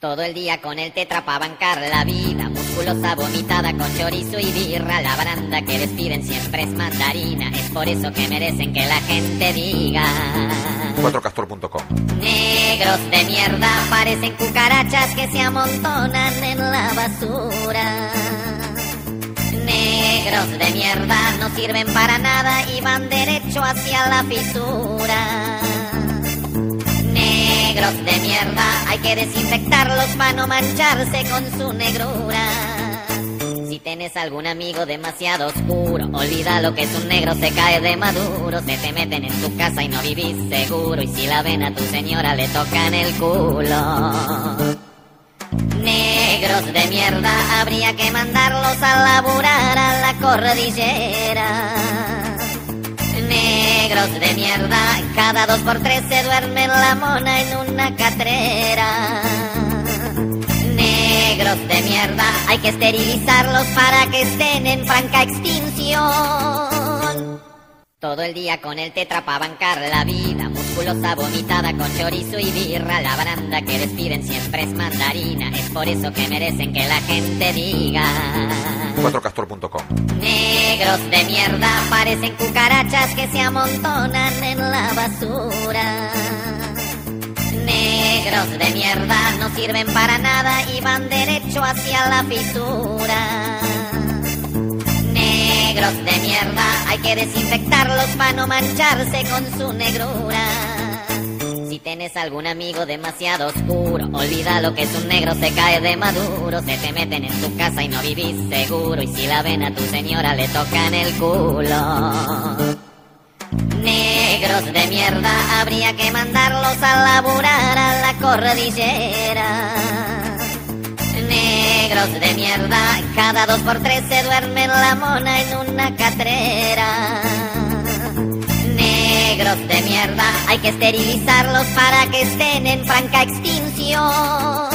Todo el día con el tetra pa' bancar la vida, musculosa vomitada con chorizo y birra, la baranda que despiden siempre es mandarina, es por eso que merecen que la gente diga. 4castor.com Negros de mierda parecen cucarachas que se amontonan en la basura. Negros de mierda no sirven para nada y van derecho hacia la fisura. Negros de mierda hay que desinfectarlos para no mancharse con su negrura. Si tienes algún amigo demasiado oscuro, olvida lo que es un negro, se cae de maduro, se te meten en tu casa y no vivís seguro, y si la ven a tu señora le tocan el culo. Negros de mierda, habría que mandarlos a laburar a la cordillera. Negros de mierda, cada dos por tres se duerme la mona en una catrera. Negros de mierda, hay que esterilizarlos para que estén en franca extinción. Todo el día con el tetra pa' bancar la vida, musculosa vomitada con chorizo y birra, la baranda que despiden siempre es mandarina, es por eso que merecen que la gente diga. 4castor.com Negros de mierda parecen cucarachas que se amontonan en la basura. Negros de mierda no sirven para nada y van derecho hacia la fisura. Negros de mierda hay que desinfectarlos para no mancharse con su negrura. Si tienes algún amigo demasiado oscuro, olvida lo que es un negro, se cae de maduro, se te meten en tu casa y no vivís seguro, y si la ven a tu señora le tocan el culo. Negros de mierda, habría que mandarlos a laburar Negros de mierda, cada dos por tres se duermen la mona en una catrera. Negros de mierda, hay que esterilizarlos para que estén en franca extinción.